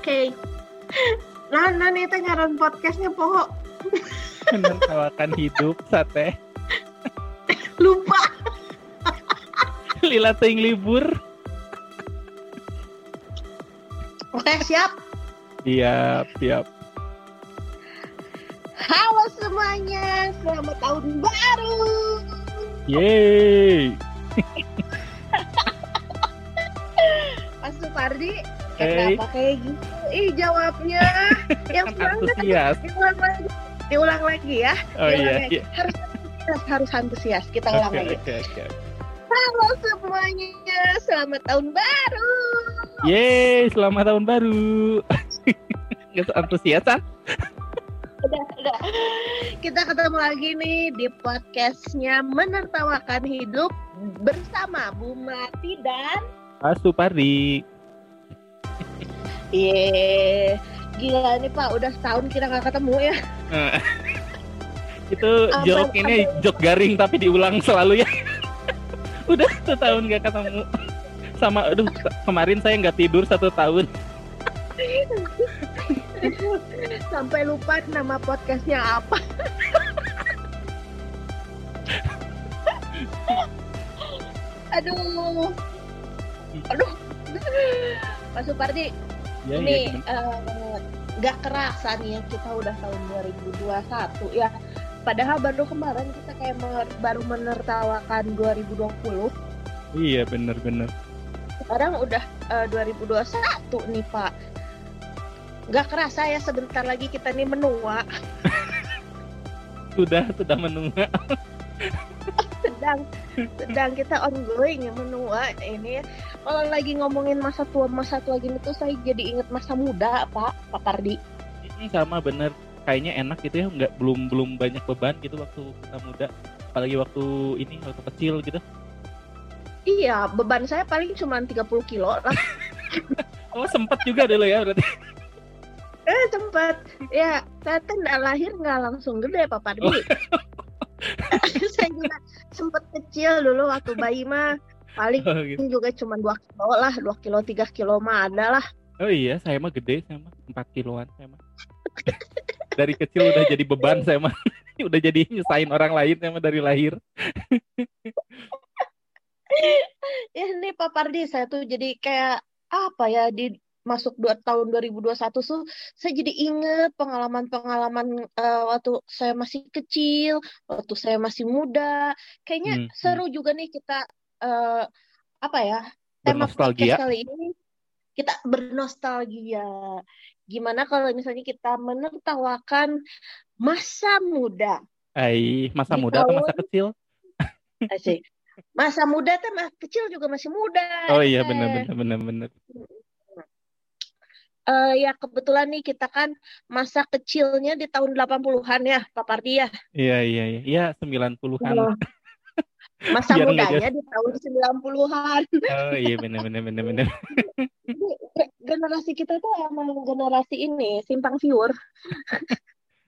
Oke. Nah, nah nih teh ngaran podcastnya poho. menertawakan hidup sate Lupa. lila ting libur Oke, siap. siap siap Halo semuanya, selamat tahun baru. yeay Mas Supardi, Hey. kenapa kayak gitu? Ih, jawabnya yang semangat. Diulang lagi. Diulang lagi ya. oh Diulang iya lagi. iya Harus antusias, harus antusias. Kita ulang oke lagi. oke oke Halo semuanya, selamat tahun baru. yeay selamat tahun baru nggak so antusias kan Udah, udah. Kita ketemu lagi nih di podcastnya Menertawakan Hidup bersama Bu Mati dan Pak Supardi Iya, gila nih Pak, udah setahun kita nggak ketemu ya. itu Apa- joke ini joke garing tapi diulang selalu ya. Udah satu tahun nggak ketemu. Sama aduh kemarin saya nggak tidur satu tahun. Sampai lupa nama podcastnya apa. aduh, aduh. Pak Supardi, ya, ini ya, eh, nggak kerasa nih ya kita udah tahun 2021 ya. Padahal baru kemarin kita kayak mer- baru menertawakan 2020. iya bener-bener sekarang udah eh, 2021 nih Pak. Nggak kerasa ya sebentar lagi kita nih menua. Sudah sudah menunggak sedang sedang kita ongoing ya menua ini kalau lagi ngomongin masa tua masa tua gini tuh saya jadi inget masa muda Pak Pak Pardi. Ini sama bener. Kayaknya enak gitu ya nggak belum belum banyak beban gitu waktu kita muda. Apalagi waktu ini waktu kecil gitu. Iya beban saya paling cuma 30 kilo lah. Oh sempet juga dulu ya berarti. Eh sempat ya saya tuh nggak lahir nggak langsung gede Pak Pardi. Saya juga sempet kecil dulu waktu bayi mah paling oh, gitu. juga cuma 2 kilo lah 2 kilo 3 kilo mah ada lah. Oh iya saya mah gede saya mah 4 kiloan saya mah. Dari kecil udah jadi beban saya mah. Udah jadi nyusahin orang lain saya mah dari lahir. Ya nih Pak Pardi saya tuh jadi kayak apa ya di masuk dua tahun 2021 tuh saya jadi inget pengalaman-pengalaman eh, waktu saya masih kecil, waktu saya masih muda. Kayaknya Hmm, seru juga nih kita eh, apa ya tema podcast kali ini kita bernostalgia. Gimana kalau misalnya kita menertawakan masa muda? Ai, masa Di muda atau masa tahun- kecil Asik. Masa muda tuh masa kecil juga masih muda. oh iya Eh. bener bener bener bener Eh ya kebetulan nih kita kan masa kecilnya di tahun 80-an ya, Pak Pardi ya. iya iya iya iya 90-an Iya. Masa Biar mudanya di tahun 90-an. oh iya bener bener Jadi, ge- generasi kita tuh emang generasi ini simpang siur.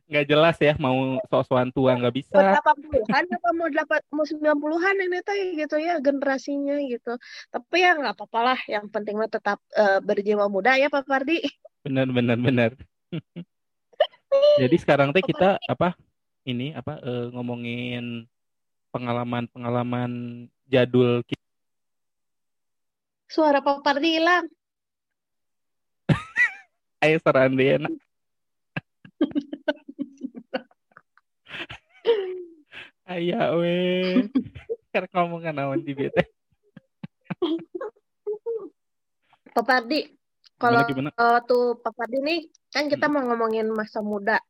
nggak jelas ya mau sok-sokan tua nggak bisa Mau 80-an apa mau 8 mau 90-an ini tuh gitu ya generasinya gitu. Tapi ya nggak apa-apa lah, yang penting mah tetap eh, berjiwa muda ya Pak Pardi. bener bener bener jadi sekarang teh kita apa ini apa eh, ngomongin pengalaman pengalaman jadul kita. Suara Pak Pardi hilang. ayo serandena Ayah we karena ngomongan awan di bete Pak Pardi, kalau tuh Pak Pardi nih kan kita Hmm. mau ngomongin masa muda.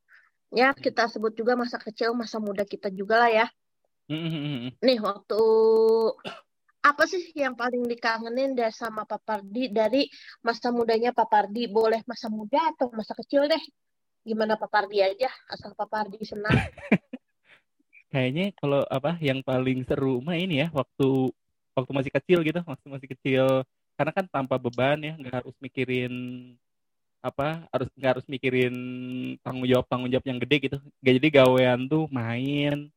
Ya, kita sebut juga masa kecil, masa muda kita juga lah ya. Hmm, hmm, hmm, hmm. Nih, waktu apa sih yang paling dikangenin deh sama Pak Pardi dari masa mudanya Pak Pardi? Boleh masa muda atau masa kecil deh. Gimana Pak Pardi aja, asal Pak Pardi senang. kayaknya kalau apa yang paling seru mah ini ya waktu waktu masih kecil gitu waktu masih kecil karena kan tanpa beban ya nggak harus mikirin apa harus nggak harus mikirin tanggung jawab tanggung jawab yang gede gitu gak jadi gawean tuh main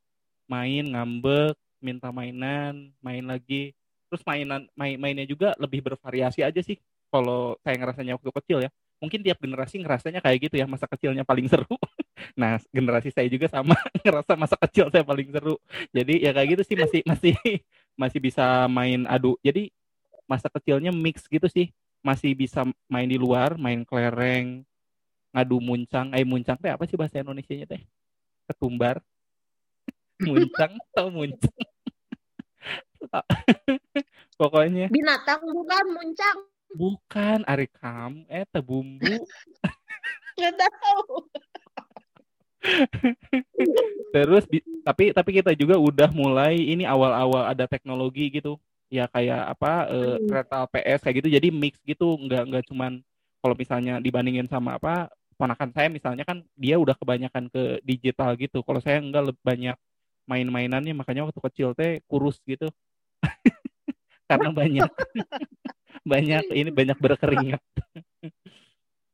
main ngambek minta mainan main lagi. Terus mainan main mainnya juga lebih bervariasi aja sih kalau saya ngerasanya waktu kecil ya. Mungkin tiap generasi ngerasanya kayak gitu ya masa kecilnya paling seru. Nah generasi saya juga sama ngerasa masa kecil saya paling seru. Jadi ya kayak gitu sih masih masih masih bisa main adu. Jadi masa kecilnya mix gitu sih. Masih bisa main di luar main kelereng ngadu muncang. Eh muncang teh apa sih bahasa Indonesia nya teh? Ketumbar muncang atau muncang. Pokoknya. Binatang bukan muncang. Bukan ari kam eh bumbu nggak tahu. Terus tapi tapi kita juga udah mulai ini awal-awal ada teknologi gitu. Ya kayak apa uh, kereta PS kayak gitu. Jadi mix gitu nggak nggak cuman kalau misalnya dibandingin sama apa ponakan saya misalnya kan dia udah kebanyakan ke digital gitu. Kalau saya enggak banyak main-mainannya makanya waktu kecil teh kurus gitu karena banyak banyak ini banyak berkeringat.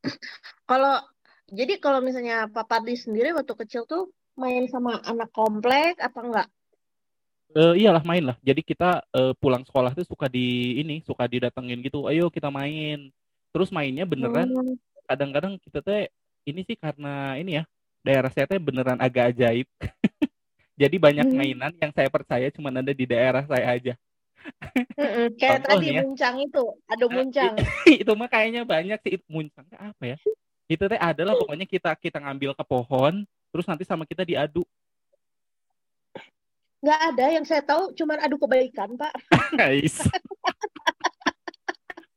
kalau jadi kalau misalnya Papa Di sendiri waktu kecil tuh main sama anak komplek apa enggak? Uh, iyalah main lah. Jadi kita uh, pulang sekolah tuh suka di ini, suka didatengin gitu. Ayo kita main. Terus mainnya beneran. Hmm. Kadang-kadang kita teh ini sih karena ini ya daerah saya teh beneran agak ajaib. Jadi banyak hmm. mainan yang saya percaya cuma ada di daerah saya aja. Mm-mm, kayak tadi muncang itu, ada muncang. itu mah kayaknya banyak sih muncang apa ya? Itu teh adalah pokoknya kita kita ngambil ke pohon, terus nanti sama kita diadu. Nggak ada yang saya tahu, cuman adu kebaikan, Pak. Guys.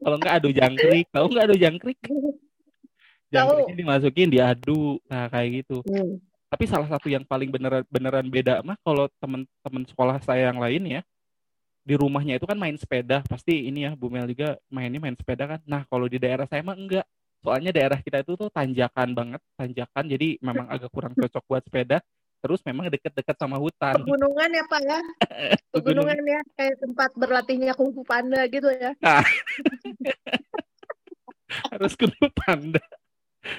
Kalau nggak adu jangkrik, tahu nggak adu jangkrik? Jangkriknya dimasukin diadu, nah kayak gitu. Hmm. Tapi salah satu yang paling beneran beneran beda mah kalau teman-teman sekolah saya yang lain ya, di rumahnya itu kan main sepeda. Pasti ini ya Bu Mel juga mainnya main sepeda kan. Nah kalau di daerah saya mah enggak. Soalnya daerah kita itu tuh tanjakan banget tanjakan. Jadi memang agak kurang cocok buat sepeda. Terus memang deket-deket sama hutan. Pegunungan ya pak ya? Pegunungan ya kayak tempat berlatihnya kungfu panda gitu ya. Nah. harus kungfu panda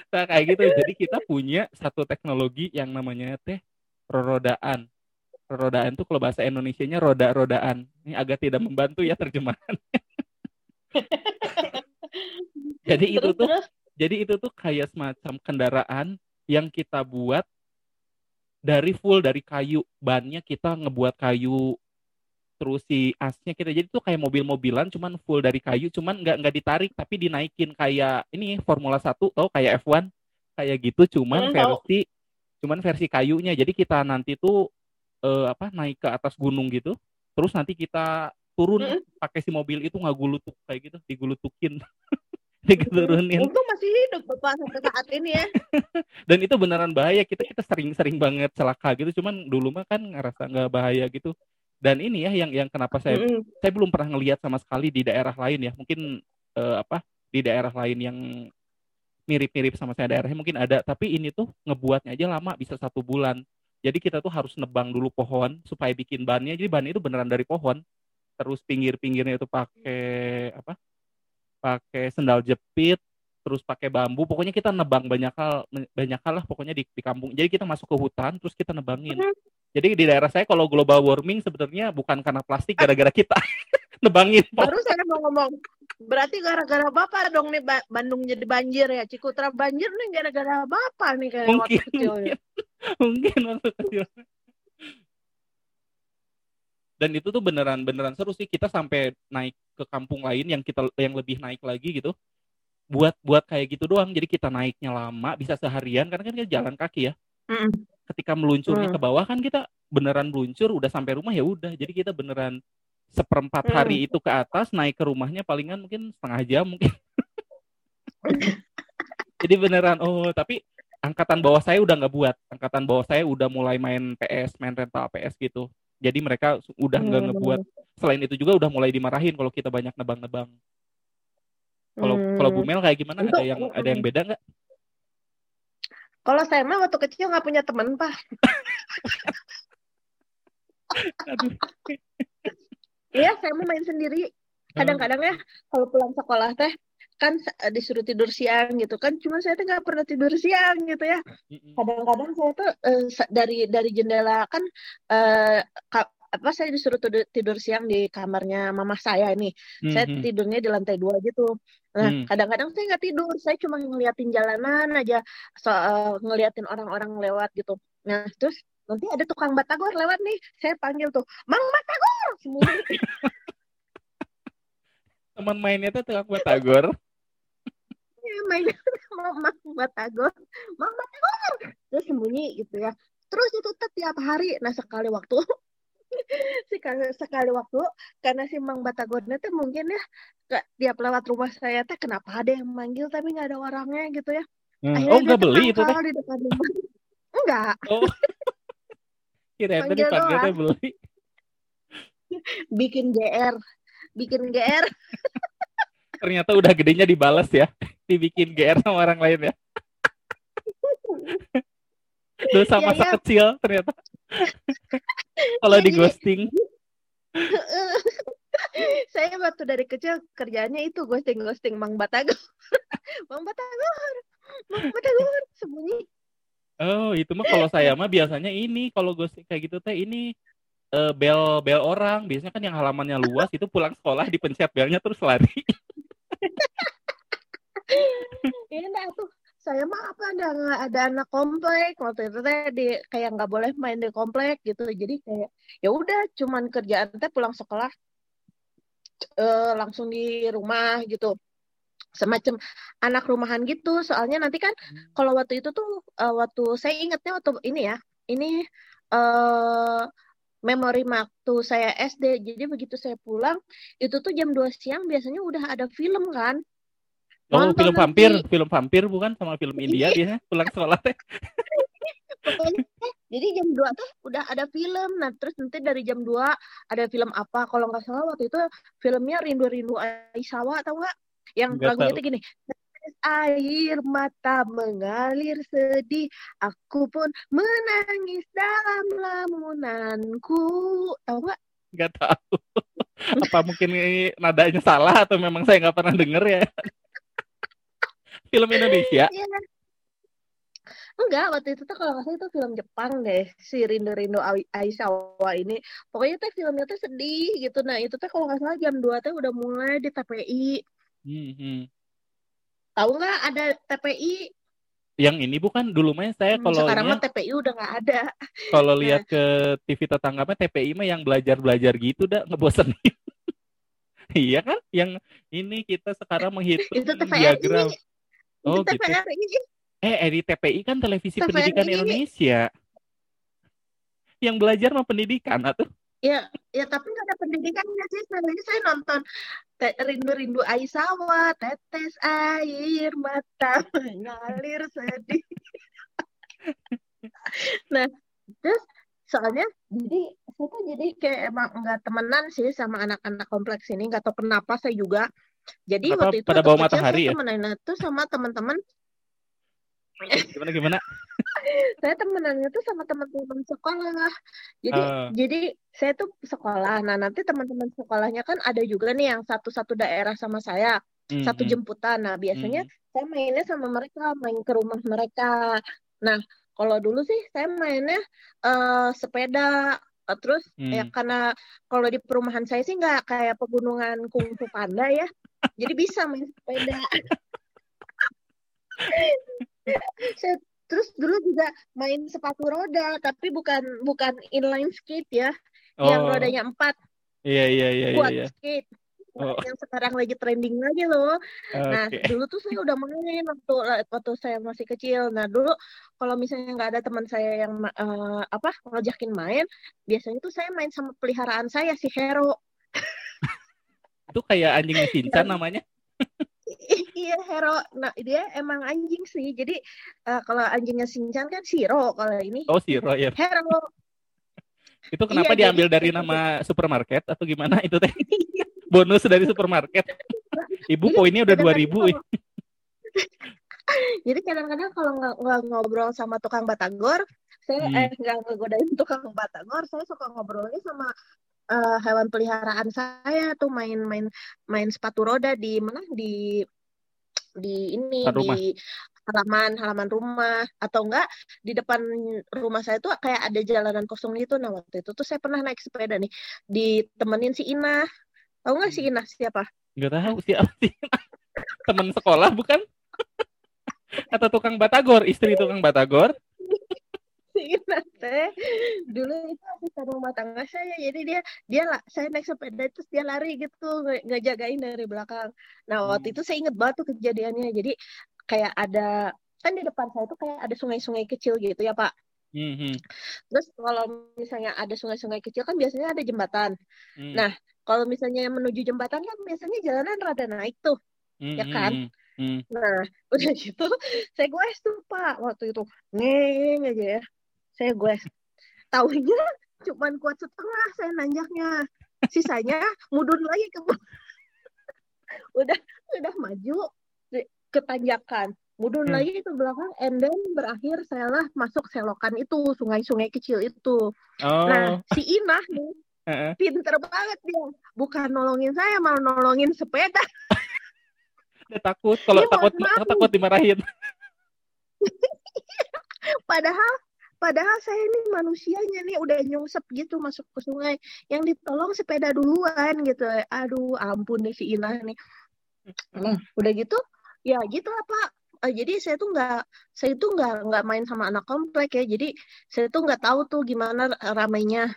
nah kayak gitu jadi kita punya satu teknologi yang namanya teh rodaan rodaan tuh kalau bahasa Indonesia-nya roda-rodaan. Ini agak tidak membantu ya terjemahan. jadi itu tuh jadi itu tuh kayak semacam kendaraan yang kita buat dari full dari kayu. Bannya kita ngebuat kayu terus si asnya kita jadi tuh kayak mobil-mobilan cuman full dari kayu cuman nggak nggak ditarik tapi dinaikin kayak ini Formula 1 tau kayak F1 kayak gitu cuman hmm, versi cuman versi kayunya. Jadi kita nanti tuh uh, apa naik ke atas gunung gitu terus nanti kita turun mm -hmm. pakai si mobil itu nggak gulutuk kayak gitu digulutukin diturunin Untung masih hidup bapak sampai saat ini ya. Dan itu beneran bahaya kita kita sering-sering banget celaka gitu cuman dulu mah kan ngerasa nggak bahaya gitu dan ini ya yang yang kenapa saya mm -hmm. saya belum pernah ngelihat sama sekali di daerah lain ya mungkin uh, apa di daerah lain yang mirip-mirip sama saya daerahnya mungkin ada tapi ini tuh ngebuatnya aja lama bisa satu bulan jadi kita tuh harus nebang dulu pohon supaya bikin bannya. Jadi bannya itu beneran dari pohon. Terus pinggir-pinggirnya itu pakai apa? Pakai sendal jepit, terus pakai bambu. Pokoknya kita nebang banyak hal, banyak hal lah pokoknya di, di kampung. Jadi kita masuk ke hutan, terus kita nebangin. Jadi di daerah saya kalau global warming sebenarnya bukan karena plastik, gara-gara kita nebangin. Baru saya mau ngomong, berarti gara-gara bapak dong nih Bandung jadi banjir ya, Cikutra banjir nih gara-gara bapak nih kayak mungkin, waktu kecil. Mungkin. mungkin waktu kecil dan itu tuh beneran beneran seru sih kita sampai naik ke kampung lain yang kita yang lebih naik lagi gitu buat buat kayak gitu doang jadi kita naiknya lama bisa seharian karena kan kita jalan kaki ya mm. Ketika meluncurnya mm. ke bawah kan kita beneran meluncur udah sampai rumah ya udah. Jadi kita beneran seperempat mm. hari itu ke atas naik ke rumahnya palingan mungkin setengah jam mungkin. Jadi beneran oh tapi angkatan bawah saya udah nggak buat. Angkatan bawah saya udah mulai main PS main rental PS gitu. Jadi mereka udah nggak hmm. ngebuat. Selain itu juga udah mulai dimarahin kalau kita banyak nebang-nebang. Kalau hmm. kalau Bumel kayak gimana? Ada yang ada yang beda nggak kalau saya mah waktu kecil nggak punya teman pak. Iya, saya mau main sendiri. Kadang-kadang ya, kalau pulang sekolah teh, kan disuruh tidur siang gitu kan. Cuma saya tuh nggak pernah tidur siang gitu ya. Kadang-kadang saya tuh uh, dari dari jendela kan uh, apa saya disuruh tidur, tidur siang di kamarnya mama saya ini. Hmm, saya hmm. tidurnya di lantai dua gitu. Nah, hmm. kadang-kadang saya nggak tidur, saya cuma ngeliatin jalanan aja, so, uh, ngeliatin orang-orang lewat gitu. Nah, terus nanti ada tukang batagor lewat nih, saya panggil tuh, Mang Batagor! Teman mainnya tuh tukang batagor. ya, mainnya Mang Batagor. Mang Batagor! Terus sembunyi gitu ya. Terus itu tiap hari, nah sekali waktu sekali sekali waktu karena si Mang Batagornya tuh mungkin ya tiap lewat rumah saya teh kenapa ada yang manggil tapi nggak ada orangnya gitu ya. Hmm. oh nggak beli itu teh? Di depan rumah. Enggak. Oh. Kira tadi dipanggil teh beli. Bikin GR, bikin GR. Ternyata udah gedenya dibales ya, dibikin GR sama orang lain ya. Dosa ya, masa ya. kecil ternyata. Kalau di ghosting. saya waktu dari kecil kerjanya itu ghosting ghosting Mang Batagor. Mang Batagor. Mang Batagor sembunyi. Oh, itu mah kalau saya mah biasanya ini kalau ghosting kayak gitu teh ini uh, bel bel orang. Biasanya kan yang halamannya luas itu pulang sekolah dipencet belnya terus lari. Ini iya, tuh saya mah apa ada ada anak komplek. Waktu itu teh di kayak nggak boleh main di komplek gitu. Jadi kayak ya udah cuman kerjaan teh pulang sekolah uh, langsung di rumah gitu. Semacam anak rumahan gitu. Soalnya nanti kan hmm. kalau waktu itu tuh uh, waktu saya ingatnya waktu ini ya ini uh, memori waktu saya SD jadi begitu saya pulang itu tuh jam 2 siang biasanya udah ada film kan Oh, Nonton film vampir, film vampir bukan sama film India biasanya pulang sekolah teh. Pokoknya jadi jam 2 tuh udah ada film. Nah, terus nanti dari jam 2 ada film apa? Kalau nggak salah waktu itu filmnya Rindu-rindu Aisawa atau enggak? Yang Gak lagunya itu gini. Air mata mengalir sedih, aku pun menangis dalam lamunanku. Tahu nggak? Gak tahu. Apa mungkin nadanya salah atau memang saya nggak pernah denger ya? film Indonesia? Iya. Enggak, waktu itu tuh kalau nggak salah itu film Jepang deh, si Rindu Rindu Aisawa ini. Pokoknya tuh filmnya tuh sedih gitu. Nah itu tuh kalau nggak salah jam 2 tuh udah mulai di TPI. Hmm, hmm. Tahu nggak ada TPI? Yang ini bukan dulu mah saya hmm, kalau sekarang mah TPI udah nggak ada. Kalau nah. lihat ke TV tetangga mah TPI mah yang belajar-belajar gitu dah ngebosenin. iya kan? Yang ini kita sekarang menghitung itu diagram. Ini Oh gitu. Eh, di TPI kan televisi TVRI. pendidikan Indonesia. Yang belajar mah pendidikan atau? Ya, ya tapi nggak ada pendidikannya sih. Sebenarnya saya nonton rindu-rindu Aisawa, tetes air mata mengalir sedih. nah, terus soalnya jadi saya tuh jadi kayak emang nggak temenan sih sama anak-anak kompleks ini nggak tahu kenapa saya juga jadi Apa, waktu itu pada bawah matahari ya? temenan itu sama teman-teman gimana gimana? saya temenannya tuh sama teman-teman sekolah. Jadi uh. jadi saya tuh sekolah. Nah nanti teman-teman sekolahnya kan ada juga nih yang satu-satu daerah sama saya, mm -hmm. satu jemputan. Nah biasanya mm -hmm. saya mainnya sama mereka, main ke rumah mereka. Nah kalau dulu sih saya mainnya uh, sepeda terus hmm. ya karena kalau di perumahan saya sih nggak kayak pegunungan kungfu panda ya jadi bisa main sepeda saya terus dulu juga main sepatu roda tapi bukan bukan inline skate ya oh. yang rodanya empat iya iya iya, iya, iya. skate oh. yang sekarang lagi trending lagi loh. Okay. Nah dulu tuh saya udah main waktu waktu saya masih kecil. Nah dulu kalau misalnya nggak ada teman saya yang uh, apa ngajakin main, biasanya tuh saya main sama peliharaan saya si Hero. itu kayak anjingnya Shinchan namanya? iya Hero. Nah dia emang anjing sih. Jadi uh, kalau anjingnya Shinchan kan Shiro kalau ini. Oh Shiro ya. Hero. itu kenapa iya, diambil dari nama supermarket atau gimana itu teh? Bonus dari supermarket. Ibu poinnya udah dua ribu. Jadi kadang-kadang kalau nggak ngobrol sama tukang batagor, saya hmm. eh nggak ngegodain tukang batagor, saya suka ngobrolnya sama uh, hewan peliharaan saya tuh main-main main sepatu roda di mana di di ini di halaman halaman rumah atau enggak di depan rumah saya tuh kayak ada jalanan kosong gitu nah waktu itu tuh saya pernah naik sepeda nih ditemenin si Ina tahu nggak si Ina siapa nggak tahu siapa sih teman sekolah bukan atau tukang batagor istri tukang batagor Ina teh dulu itu asisten rumah tangga saya jadi dia dia lah saya naik sepeda terus dia lari gitu nggak jagain dari belakang nah waktu hmm. itu saya inget banget tuh kejadiannya jadi kayak ada kan di depan saya tuh kayak ada sungai-sungai kecil gitu ya Pak. Mm-hmm. Terus kalau misalnya ada sungai-sungai kecil kan biasanya ada jembatan. Mm. Nah kalau misalnya menuju jembatan kan biasanya jalanan rada naik tuh, mm-hmm. ya kan? Mm. Nah udah gitu saya gue tuh Pak waktu itu ngeng aja ya. Saya gue tahunya cuman kuat setengah saya nanjaknya. Sisanya mudun lagi ke udah udah maju ke tanjakan mundur hmm. lagi ke belakang and then berakhir saya lah masuk selokan itu sungai-sungai kecil itu oh. nah si Inah nih pinter banget dia. Bukan nolongin saya malah nolongin sepeda. Dia takut kalau ya, takut takut dimarahin. Padahal padahal saya ini manusianya nih udah nyungsep gitu masuk ke sungai. Yang ditolong sepeda duluan gitu. Aduh ampun nih si Inah nih. Nah udah gitu ya gitu lah pak. Uh, jadi saya tuh nggak saya tuh nggak nggak main sama anak komplek ya. Jadi saya tuh nggak tahu tuh gimana ramainya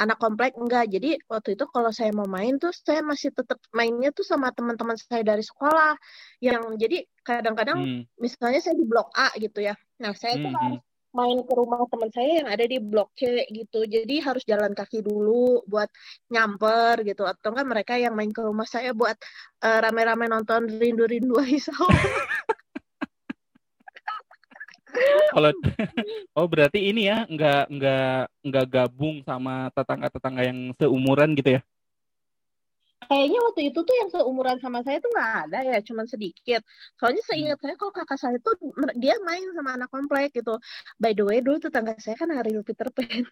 anak komplek enggak jadi waktu itu kalau saya mau main tuh saya masih tetap mainnya tuh sama teman-teman saya dari sekolah yang jadi kadang-kadang hmm. misalnya saya di blok A gitu ya nah saya tuh hmm. harus hmm main ke rumah teman saya yang ada di blok C gitu. Jadi harus jalan kaki dulu buat nyamper gitu. Atau enggak mereka yang main ke rumah saya buat uh, rame-rame nonton rindu-rindu Aisau. Kalau oh berarti ini ya nggak nggak nggak gabung sama tetangga-tetangga yang seumuran gitu ya? kayaknya waktu itu tuh yang seumuran sama saya tuh nggak ada ya cuman sedikit. Soalnya seingat saya kalau kakak saya tuh dia main sama anak komplek gitu. By the way dulu tetangga saya kan Ariel Peter Pan.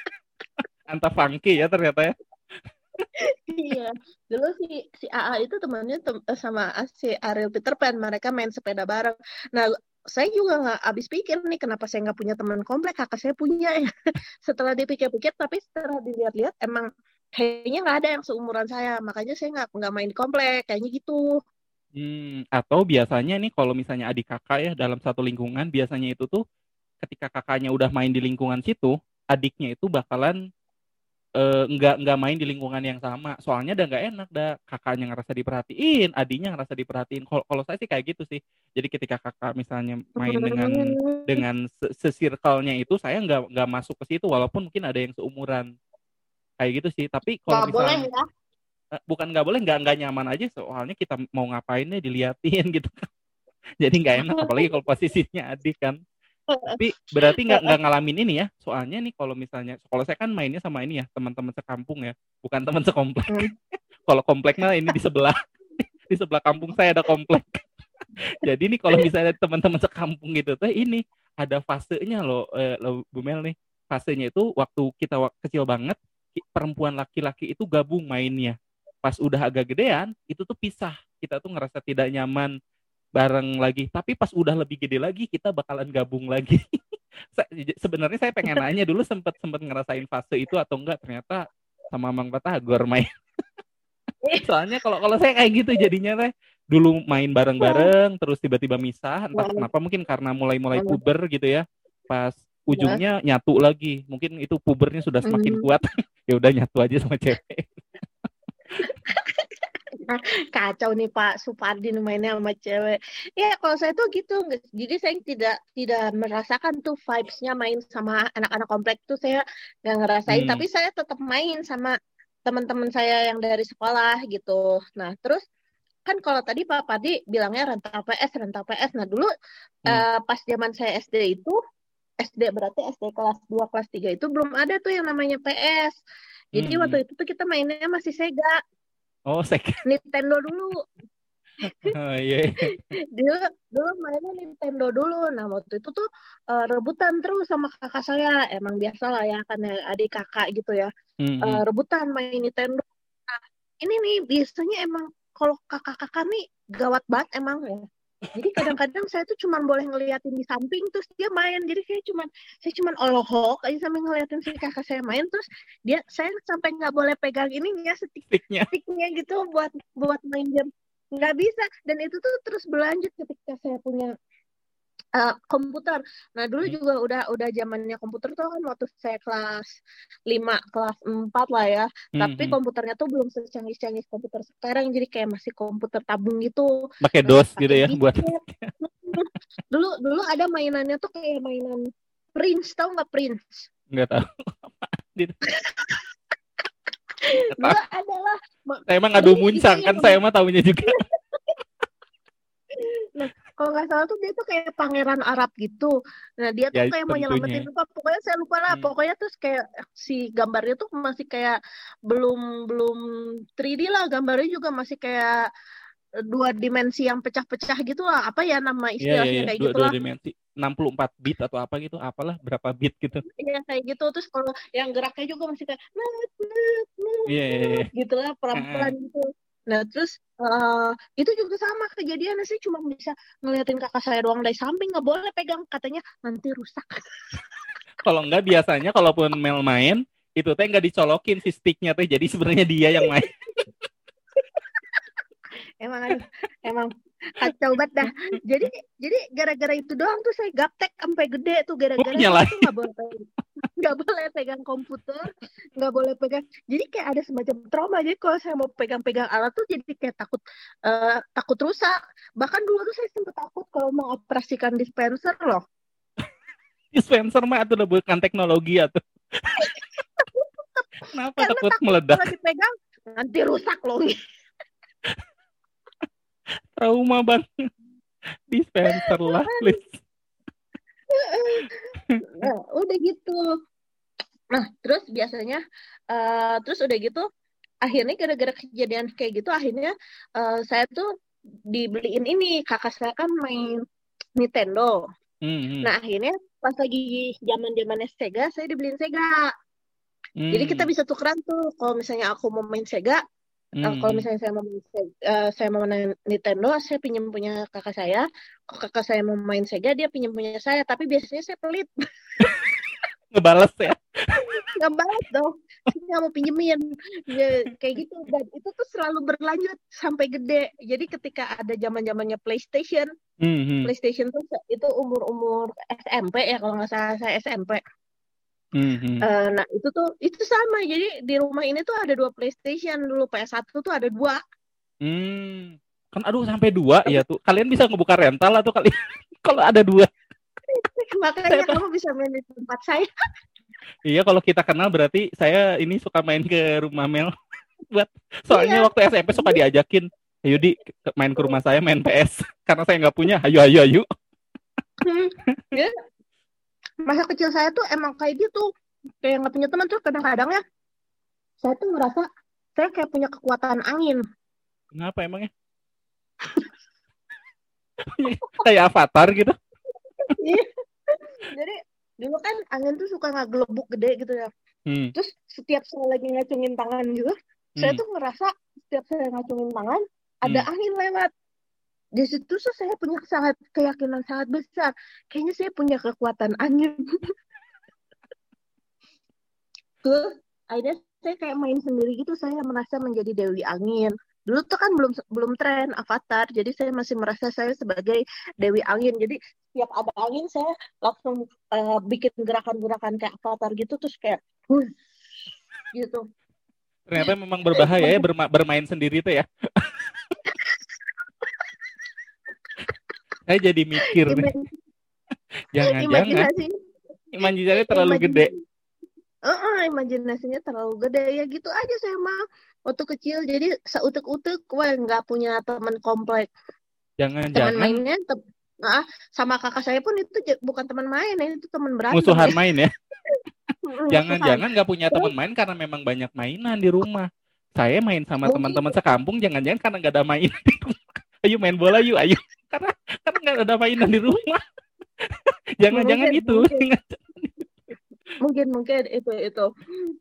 Anta funky ya ternyata ya. Iya dulu si si AA itu temannya tem eh, sama si Ariel Peter Pan mereka main sepeda bareng. Nah saya juga nggak habis pikir nih kenapa saya nggak punya teman komplek kakak saya punya. Ya setelah dipikir-pikir tapi setelah dilihat-lihat emang kayaknya nggak ada yang seumuran saya. Makanya saya nggak nggak main di komplek kayaknya gitu. Hmm, atau biasanya nih kalau misalnya adik kakak ya dalam satu lingkungan biasanya itu tuh ketika kakaknya udah main di lingkungan situ adiknya itu bakalan uh, nggak nggak main di lingkungan yang sama. Soalnya udah nggak enak dah kakaknya ngerasa diperhatiin adiknya ngerasa diperhatiin. Kalau kalau saya sih kayak gitu sih. Jadi ketika kakak misalnya main dengan dengan sesirkelnya itu saya nggak nggak masuk ke situ walaupun mungkin ada yang seumuran. Kayak gitu sih. Tapi kalau misalnya boleh, ya? Eh, bukan nggak boleh nggak nggak nyaman aja. Soalnya kita mau ngapainnya diliatin gitu jadi nggak enak apalagi kalau posisinya adik kan tapi berarti nggak nggak ngalamin ini ya soalnya nih kalau misalnya kalau saya kan mainnya sama ini ya teman-teman sekampung ya bukan teman sekomplek hmm. kalau kompleknya ini di sebelah di sebelah kampung saya ada komplek jadi nih kalau misalnya teman-teman sekampung gitu tuh ini ada fasenya loh, eh, loh Bu Mel nih fasenya itu waktu kita kecil banget perempuan laki-laki itu gabung mainnya. Pas udah agak gedean, itu tuh pisah. Kita tuh ngerasa tidak nyaman bareng lagi. Tapi pas udah lebih gede lagi, kita bakalan gabung lagi. Sebenarnya saya pengen nanya dulu sempat sempat ngerasain fase itu atau enggak ternyata sama Mang Batagor main. Soalnya kalau kalau saya kayak gitu jadinya teh dulu main bareng-bareng terus tiba-tiba misah entah kenapa mungkin karena mulai-mulai puber gitu ya. Pas ujungnya ya. nyatu lagi mungkin itu pubernya sudah semakin hmm. kuat ya udah nyatu aja sama cewek kacau nih Pak Supardi mainnya sama cewek. Ya kalau saya tuh gitu, jadi saya tidak tidak merasakan tuh vibesnya main sama anak-anak komplek tuh saya nggak ngerasain. Hmm. Tapi saya tetap main sama teman-teman saya yang dari sekolah gitu. Nah terus kan kalau tadi Pak Pardi bilangnya rental PS, rental PS. Nah dulu hmm. uh, pas zaman saya SD itu SD berarti SD kelas 2 kelas 3 itu belum ada tuh yang namanya PS. Jadi hmm. waktu itu tuh kita mainnya masih Sega. Oh, Sega. Nintendo dulu. oh iya. Yeah. dulu dulu mainnya Nintendo dulu. Nah, waktu itu tuh uh, rebutan terus sama kakak saya. Emang biasa lah ya kan adik kakak gitu ya. Hmm. Uh, rebutan main Nintendo. Nah, ini nih biasanya emang kalau kakak-kakak nih gawat banget emang ya. Jadi kadang-kadang saya tuh cuma boleh ngeliatin di samping terus dia main. Jadi saya cuma saya cuma olohok aja sambil ngeliatin si kakak saya main terus dia saya sampai nggak boleh pegang ininya stick Sticknya. sticknya gitu buat buat main game nggak bisa dan itu tuh terus berlanjut ketika saya punya uh, komputer. Nah dulu Hmm. juga udah udah zamannya komputer tuh kan waktu saya kelas 5 kelas 4 lah ya. Tapi Mhm. komputernya tuh belum secanggih-canggih komputer sekarang jadi kayak masih komputer tabung gitu. Pakai DOS gitu ya buat dulu dulu ada mainannya tuh kayak mainan Prince tahu nggak Prince? nggak tahu. Dulu tahu. adalah Saya emang ngadu muncang kan saya mah tahunya juga. kalau nggak salah tuh dia tuh kayak pangeran Arab gitu. Nah dia tuh Ya, kayak mau nyelamatin apa? Pokoknya saya lupa lah. Hmm. Pokoknya terus kayak si gambarnya tuh masih kayak belum belum 3D lah. Gambarnya juga masih kayak dua dimensi yang pecah-pecah gitu lah. Apa ya nama Iya iya istilahnya iya kayak dua, gitu dua lah. dimensi 64 bit atau apa gitu apalah berapa bit gitu. Iya kayak gitu. Terus kalau yang geraknya juga masih kayak Iya iya iya. gitu lah pelan-pelan gitu. Nah terus eh, itu juga sama kejadiannya sih cuma bisa ngeliatin kakak saya doang dari samping nggak boleh pegang katanya nanti rusak. Kalau enggak biasanya kalaupun Mel main itu teh nggak dicolokin si sticknya teh jadi sebenarnya dia yang main. Emang aduh, emang kacau banget dah. Jadi jadi gara-gara itu doang tuh saya gaptek sampai gede tuh gara-gara Oh, tuh nggak boleh nggak boleh pegang komputer, nggak boleh pegang. Jadi kayak ada semacam trauma. Jadi kalau saya mau pegang-pegang alat tuh jadi kayak takut eh, takut rusak. Bahkan dulu tuh saya sempat takut kalau mengoperasikan dispenser loh. Dispenser mah itu udah bukan teknologi atau Kenapa Karena takut takut meledak? Kalau dipegang nanti rusak loh. Trauma banget. Dispenser lah, please. Nah, udah gitu. Nah, terus biasanya, eh, terus udah gitu, akhirnya gara-gara kejadian kayak gitu, akhirnya eh, saya tuh dibeliin ini, kakak saya kan main Nintendo. Hmm, hmm, Nah, akhirnya pas lagi zaman zamannya Sega, saya dibeliin Sega. Jadi kita hmm, bisa tukeran tuh, kalau misalnya aku mau main Sega, eh, hmm, kalau misalnya saya mau main Sega, eh, saya mau main Nintendo, saya pinjam punya kakak saya. Kalau kakak saya mau main Sega, dia pinjam punya saya. Tapi biasanya saya pelit. Ngebales ya. nggak balas dong nggak mau pinjemin ya, kayak gitu dan itu tuh selalu berlanjut sampai gede jadi ketika ada zaman zamannya PlayStation Hmm, hmm, PlayStation tuh itu umur umur SMP ya kalau nggak salah saya SMP hmm, hmm. Eh, nah itu tuh itu sama jadi di rumah ini tuh ada dua PlayStation dulu PS1 tuh ada dua Hmm. Kan aduh sampai dua ya tuh. Kalian bisa ngebuka rental atau kalian kalau ada dua. makanya kamu bisa main di tempat saya Iya kalau kita kenal berarti saya ini suka main ke rumah Mel buat soalnya Iya. waktu SMP suka diajakin ayo di main ke rumah saya main PS karena saya nggak punya ayo ayo ayo Hmm. Masa kecil saya tuh emang kayak gitu kayak nggak punya teman tuh kadang-kadang ya saya tuh ngerasa saya kayak punya kekuatan angin kenapa emangnya kayak avatar gitu Iya. jadi dulu kan angin tuh suka nggak gelebuk gede gitu ya hmm. terus setiap saya lagi ngacungin tangan gitu saya Hmm. tuh ngerasa setiap saya ngacungin tangan ada Hmm. angin lewat di situ tuh saya punya sangat keyakinan sangat besar. Kayaknya saya punya kekuatan angin. Terus akhirnya saya kayak main sendiri gitu. Saya merasa menjadi dewi angin. Dulu tuh kan belum belum tren avatar. Jadi saya masih merasa saya sebagai dewi angin. Jadi setiap ada angin saya langsung eh, bikin gerakan-gerakan kayak avatar gitu. Terus kayak "Huh," gitu. Ternyata memang berbahaya ya berma- bermain sendiri tuh ya saya jadi mikir nih jangan-jangan imajinasi imajinasinya terlalu gede Heeh, imajinasinya terlalu gede ya gitu aja saya mah waktu kecil jadi seutek-utek wah nggak punya teman komplek teman jangan-jangan mainnya tem- ah, sama kakak saya pun itu bukan teman main ya, itu teman berantem musuhan ya. main ya Jangan-jangan nggak punya teman main karena memang banyak mainan di rumah. Saya main sama teman-teman sekampung, jangan-jangan karena nggak ada di rumah. Ayo main bola yuk, ayo. Karena nggak ada mainan di rumah. Jangan-jangan itu. mungkin mungkin itu itu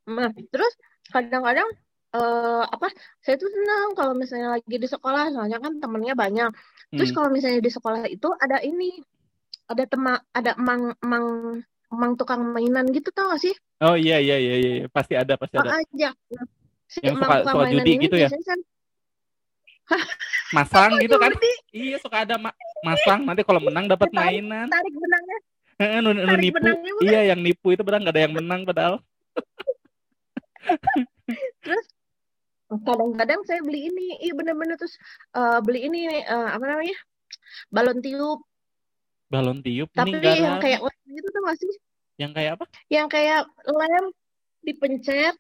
nah terus kadang-kadang uh, apa saya tuh senang kalau misalnya lagi di sekolah soalnya kan temennya banyak terus Hmm. kalau misalnya di sekolah itu ada ini ada tema ada emang emang emang tukang mainan gitu tau gak sih Oh iya iya iya iya iya. pasti ada pasti ada. aja Nah, si Yang emang suka tukang suka mainan judi ini gitu ya. kan Masang gitu kan. Iya suka ada ma- masang. Nanti kalau menang dapat mainan. tarik benangnya. Nu, nu tarik nipu. benangnya bukan Iya yang nipu itu padahal nggak ada yang menang padahal. terus kadang-kadang saya beli ini. Iya bener-bener. Terus eh, beli ini eh, apa namanya? Balon tiup. Balon tiup tapi ini yang kayak gitu tuh masih yang kayak apa? yang kayak lem dipencet.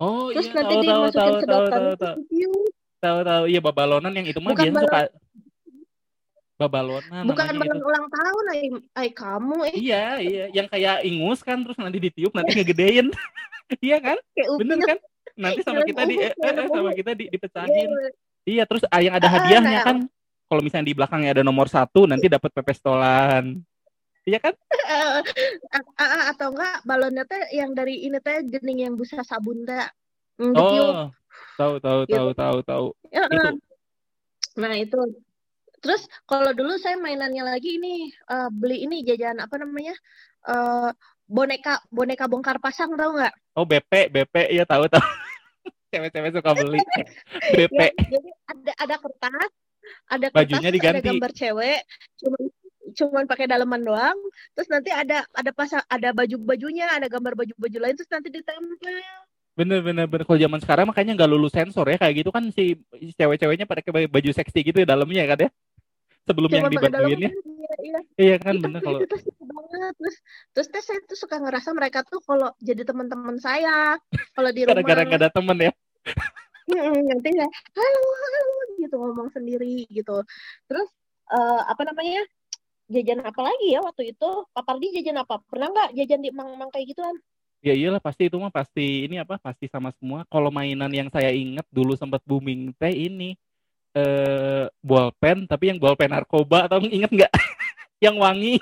Oh terus iya. nanti tahu tahu dimasukin tahu tahu sedotan tahu terus tahu. ditiup tahu tahu iya babalonan yang itu mah bukan balon suka babalonan bukan balon gitu. ulang tahun ay, ay kamu eh Iya iya yang kayak ingus kan terus nanti ditiup nanti ngegedein. Iya kan? kayak Bener kan? Nanti sama kita di eh, eh, sama kita di, Iya, dipecahin. iya. Iya terus ah, yang ada Ah, ah, hadiahnya kan kalau misalnya di belakangnya ada nomor satu nanti dapat pepestolan. Iya kan? eh, atau enggak balonnya teh yang dari ini teh gening yang busa sabun teh Oh tahu tahu gitu tahu tahu tahu. Ya, itu. Nah itu. Terus kalau dulu saya mainannya lagi ini eh, beli ini jajan apa namanya Eh, boneka boneka bongkar pasang tahu nggak? Oh BP BP. Iya tahu tahu. Cewek-cewek suka beli. BP. ya jadi ada ada kertas ada kertas bajunya terus ada diganti. gambar cewek cuman cuman pakai daleman doang. Terus nanti ada ada pasang ada baju bajunya ada gambar baju baju lain terus nanti ditempel Bener bener bener. Kalau zaman sekarang makanya nggak lulus sensor ya. Kayak gitu kan si cewek-ceweknya pada pakai baju seksi gitu ya dalamnya kan ya? Sebelum yang cuman pakai daleman dibajuinnya iya, iya. iya kan Ih, bener kalau itu banget. Terus terus teh saya tuh suka ngerasa mereka tuh kalau jadi teman-teman saya kalau di gara-gara rumah. nggak ada temen ya? Nanti ya halo halo gitu ngomong sendiri gitu. Terus eh, apa namanya jajan apa lagi ya waktu itu? Pak Pardi jajan apa? Pernah nggak jajan di mang-mang kayak gituan ya iyalah pasti itu mah pasti ini apa pasti sama semua. Kalau mainan yang saya ingat dulu sempat booming teh ini eh bolpen tapi yang bolpen narkoba atau inget nggak? Yang wangi.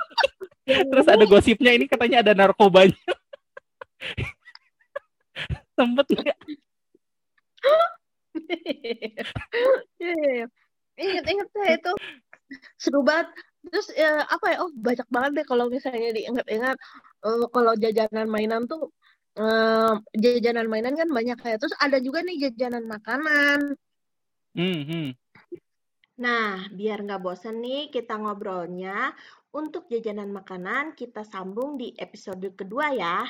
Terus ada gosipnya ini katanya ada narkobanya. Sempet nggak? Iya, iya, iya. Ingat-ingat saya itu. Seru banget. Terus ya, apa ya? Oh banyak banget deh kalau misalnya diingat-ingat. Eh, kalau jajanan mainan tuh eh, jajanan mainan kan banyak kayak. Terus ada juga nih jajanan makanan. hmm, hmm. Nah, biar nggak bosan nih kita ngobrolnya, untuk jajanan makanan kita sambung di episode kedua ya.